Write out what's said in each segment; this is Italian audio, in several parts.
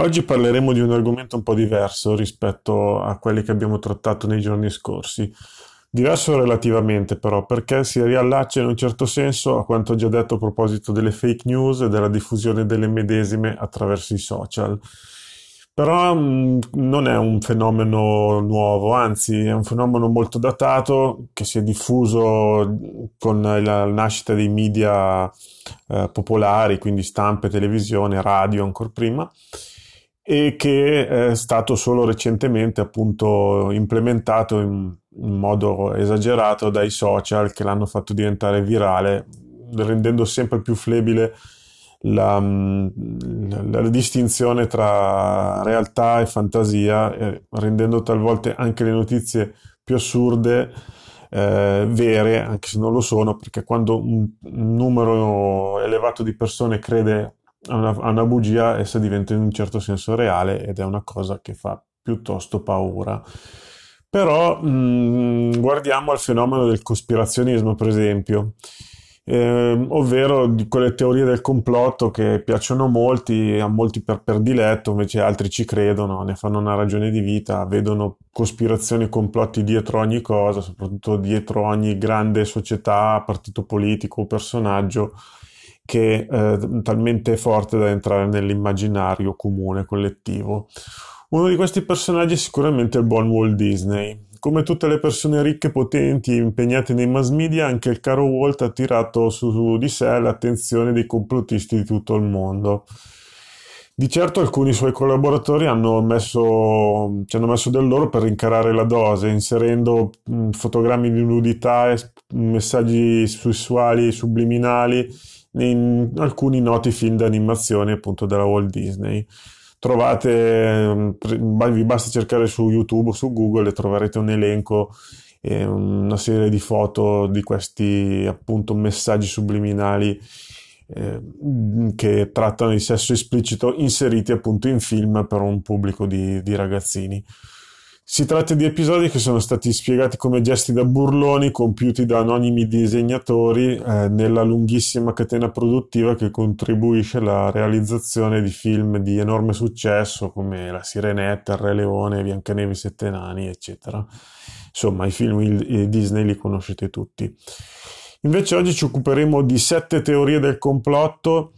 Oggi parleremo di un argomento un po' diverso rispetto a quelli che abbiamo trattato nei giorni scorsi. Diverso relativamente però, perché si riallaccia in un certo senso a quanto già detto a proposito delle fake news e della diffusione delle medesime attraverso i social. Però mh, non è un fenomeno nuovo, anzi è un fenomeno molto datato che si è diffuso con la nascita dei media eh, popolari, quindi stampe, televisione, radio ancora prima e che è stato solo recentemente appunto implementato in, in modo esagerato dai social che l'hanno fatto diventare virale, rendendo sempre più flebile la, la, la, distinzione tra realtà e fantasia, eh, rendendo talvolta anche le notizie più assurde eh, vere, anche se non lo sono, perché quando un, un numero elevato di persone crede a una, a una bugia essa diventa in un certo senso reale ed è una cosa che fa piuttosto paura. Però mh, guardiamo al fenomeno del cospirazionismo, per esempio, eh, ovvero di quelle teorie del complotto che piacciono molti, a molti per, per diletto, invece altri ci credono, ne fanno una ragione di vita, vedono cospirazioni e complotti dietro ogni cosa, soprattutto dietro ogni grande società, partito politico o personaggio che eh, talmente forte da entrare nell'immaginario comune, collettivo. Uno di questi personaggi è sicuramente il buon Walt Disney. Come tutte le persone ricche, potenti e impegnate nei mass media, anche il caro Walt ha attirato su di sé l'attenzione dei complottisti di tutto il mondo. Di certo alcuni suoi collaboratori hanno messo, ci hanno messo del loro per rincarare la dose, inserendo fotogrammi di nudità e messaggi sessuali subliminali in alcuni noti film d'animazione appunto della Walt Disney. Trovate, vi basta cercare su YouTube o su Google e troverete un elenco e una serie di foto di questi appunto messaggi subliminali eh, che trattano di sesso esplicito inseriti appunto in film per un pubblico di, di ragazzini. Si tratta di episodi che sono stati spiegati come gesti da burloni compiuti da anonimi disegnatori eh, nella lunghissima catena produttiva che contribuisce alla realizzazione di film di enorme successo come La Sirenetta, Il Re Leone, Biancanevi Sette Nani, eccetera. Insomma, i film Disney li conoscete tutti. Invece oggi ci occuperemo di sette teorie del complotto,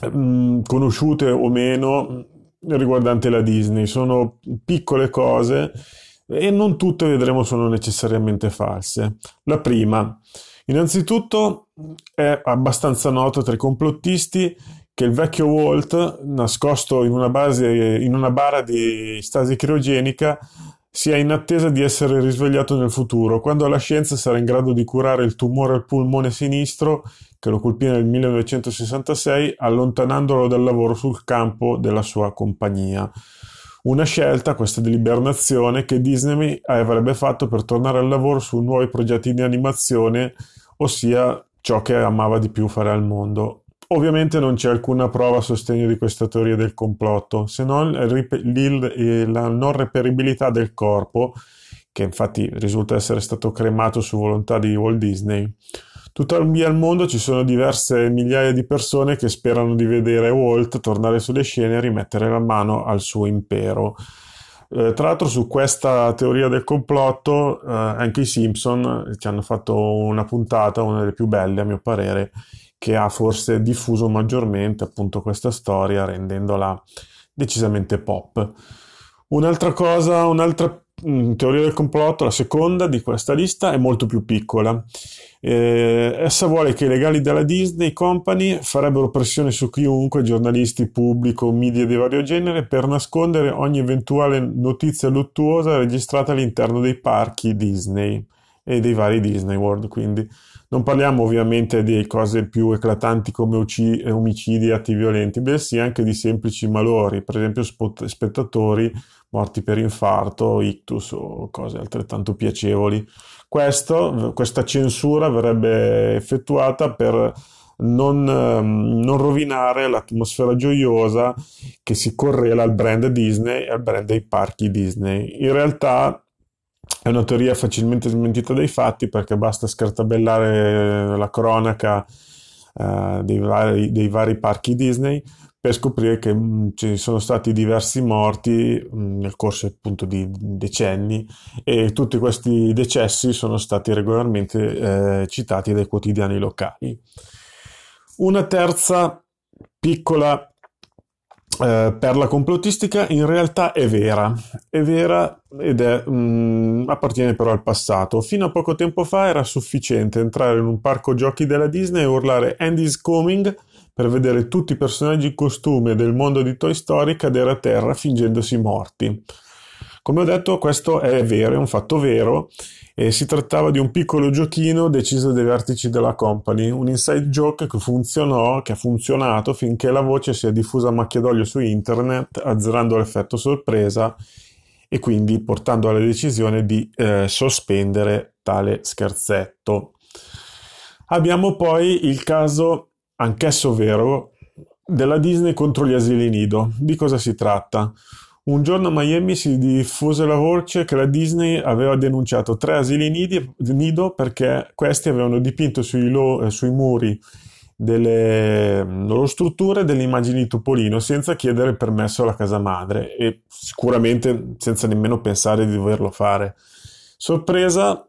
mh, mm, conosciute o meno, riguardante la Disney. Sono piccole cose e non tutte vedremo sono necessariamente false. La prima, innanzitutto, è abbastanza noto tra i complottisti che il vecchio Walt, nascosto in una, base, in una bara di stasi criogenica, sia in attesa di essere risvegliato nel futuro, quando la scienza sarà in grado di curare il tumore al polmone sinistro che lo colpì nel 1966, allontanandolo dal lavoro sul campo della sua compagnia. Una scelta, questa delibernazione, che Disney avrebbe fatto per tornare al lavoro su nuovi progetti di animazione, ossia ciò che amava di più fare al mondo. Ovviamente non c'è alcuna prova a sostegno di questa teoria del complotto, se non la non reperibilità del corpo, che infatti risulta essere stato cremato su volontà di Walt Disney. Tuttavia al mondo ci sono diverse migliaia di persone che sperano di vedere Walt tornare sulle scene e rimettere la mano al suo impero. Eh, tra l'altro su questa teoria del complotto eh, anche i Simpson ci hanno fatto una puntata, una delle più belle a mio parere, che ha forse diffuso maggiormente appunto questa storia rendendola decisamente pop. Un'altra cosa, un'altra mm, teoria del complotto, la seconda di questa lista, è molto più piccola. Eh, essa vuole che i legali della Disney Company farebbero pressione su chiunque, giornalisti, pubblico, media di vario genere, per nascondere ogni eventuale notizia luttuosa registrata all'interno dei parchi Disney e dei vari Disney World, quindi non parliamo ovviamente di cose più eclatanti come omicidi e atti violenti, bensì anche di semplici malori, per esempio spettatori morti per infarto, ictus o cose altrettanto piacevoli. Questo, questa censura verrebbe effettuata per non, non, rovinare l'atmosfera gioiosa che si correla al brand Disney e al brand dei parchi Disney. In realtà è una teoria facilmente smentita dai fatti perché basta scartabellare la cronaca uh, dei, vari, dei, vari, parchi Disney per scoprire che mh, ci sono stati diversi morti mh, nel corso appunto di decenni e tutti questi decessi sono stati regolarmente eh, citati dai quotidiani locali. Una terza piccola eh, per la complottistica in realtà è vera, è vera ed è, mh, mm, appartiene però al passato. Fino a poco tempo fa era sufficiente entrare in un parco giochi della Disney e urlare Andy's coming per vedere tutti i personaggi in costume del mondo di Toy Story cadere a terra fingendosi morti. Come ho detto, questo è vero, è un fatto vero e si trattava di un piccolo giochino deciso dai vertici della company, un inside joke che funzionò, che ha funzionato finché la voce si è diffusa a macchia d'olio su internet, azzerando l'effetto sorpresa e quindi portando alla decisione di eh, sospendere tale scherzetto. Abbiamo poi il caso, anch'esso vero, della Disney contro gli asili nido. Di cosa si tratta? Un giorno a Miami si diffuse la voce che la Disney aveva denunciato tre asili nido perché questi avevano dipinto sui, lo, eh, sui muri delle loro strutture delle immagini di Topolino senza chiedere permesso alla casa madre e sicuramente senza nemmeno pensare di doverlo fare. Sorpresa,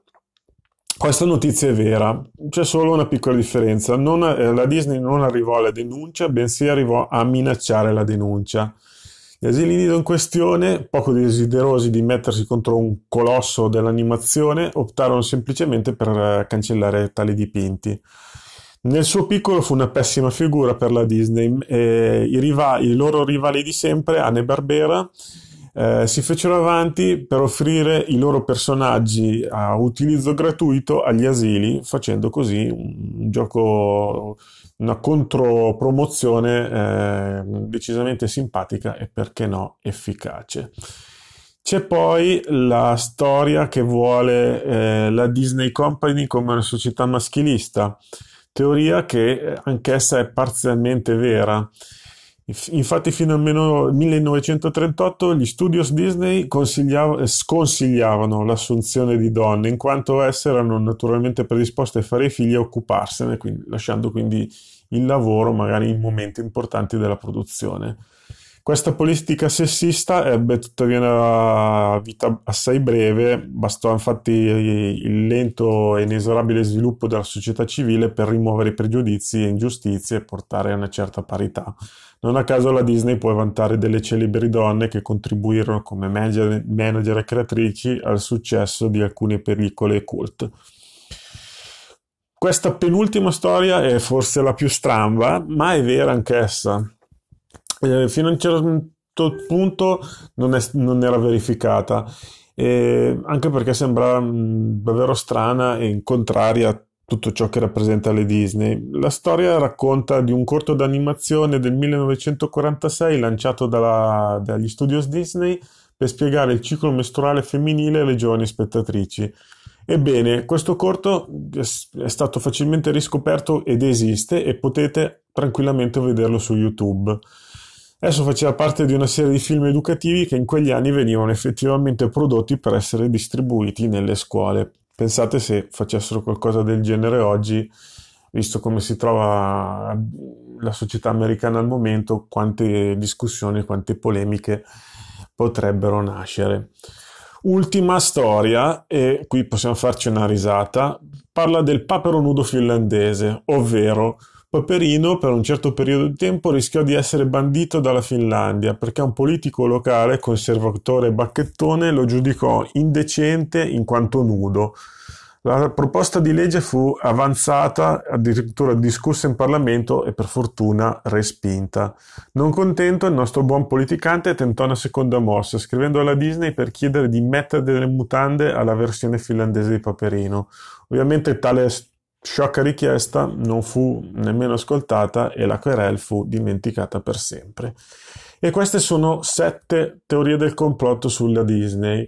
questa notizia è vera, c'è solo una piccola differenza. Non, eh, la Disney non arrivò alla denuncia, bensì arrivò a minacciare la denuncia. Gli asili nido in questione, poco desiderosi di mettersi contro un colosso dell'animazione, optarono semplicemente per eh, cancellare tali dipinti. Nel suo piccolo fu una pessima figura per la Disney. Eh, i, riva- i, loro rivali di sempre, Anne Barbera, eh, si fecero avanti per offrire i loro personaggi a utilizzo gratuito agli asili, facendo così un gioco una contropromozione eh, decisamente simpatica e perché no efficace. C'è poi la storia che vuole eh, la Disney Company come una società maschilista, teoria che eh, anch'essa è parzialmente vera. Infatti fino al 1938 gli studios Disney sconsigliavano l'assunzione di donne in quanto esse erano naturalmente predisposte a fare i figli e occuparsene, quindi, lasciando quindi il lavoro magari in momenti importanti della produzione. Questa politica sessista ebbe tuttavia una vita assai breve, bastò infatti il lento e inesorabile sviluppo della società civile per rimuovere pregiudizi e ingiustizie e portare a una certa parità. Non a caso la Disney può vantare delle celebri donne che contribuirono come manager e creatrici al successo di alcune pellicole cult. Questa penultima storia è forse la più stramba, ma è vera anch'essa eh, fino a un certo punto non, è, non era verificata, eh, anche perché sembra mh, davvero strana e contraria a tutto ciò che rappresenta le Disney. La storia racconta di un corto d'animazione del 1946 lanciato dalla, dagli studios Disney per spiegare il ciclo mestruale femminile alle giovani spettatrici. Ebbene, questo corto è stato facilmente riscoperto ed esiste e potete tranquillamente vederlo su YouTube. Esso faceva parte di una serie di film educativi che in quegli anni venivano effettivamente prodotti per essere distribuiti nelle scuole. Pensate se facessero qualcosa del genere oggi, visto come si trova la società americana al momento, quante discussioni, quante polemiche potrebbero nascere. Ultima storia, e qui possiamo farci una risata, parla del papero nudo finlandese, ovvero Paperino per un certo periodo di tempo rischiò di essere bandito dalla Finlandia perché un politico locale, conservatore bacchettone, lo giudicò indecente in quanto nudo. La proposta di legge fu avanzata, addirittura discussa in Parlamento e per fortuna respinta. Non contento, il nostro buon politicante tentò una seconda mossa, scrivendo alla Disney per chiedere di mettere delle mutande alla versione finlandese di Paperino. Ovviamente tale Sciocca richiesta non fu nemmeno ascoltata e la querel fu dimenticata per sempre. E queste sono sette teorie del complotto sulla Disney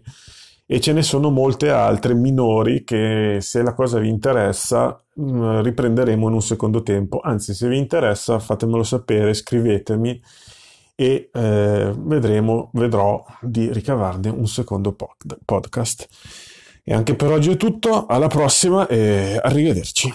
e ce ne sono molte altre minori che se la cosa vi interessa mm, riprenderemo in un secondo tempo. Anzi, se vi interessa fatemelo sapere, scrivetemi e eh, vedremo, vedrò di ricavarne un secondo pod- podcast. E anche per oggi è tutto, alla prossima e arrivederci.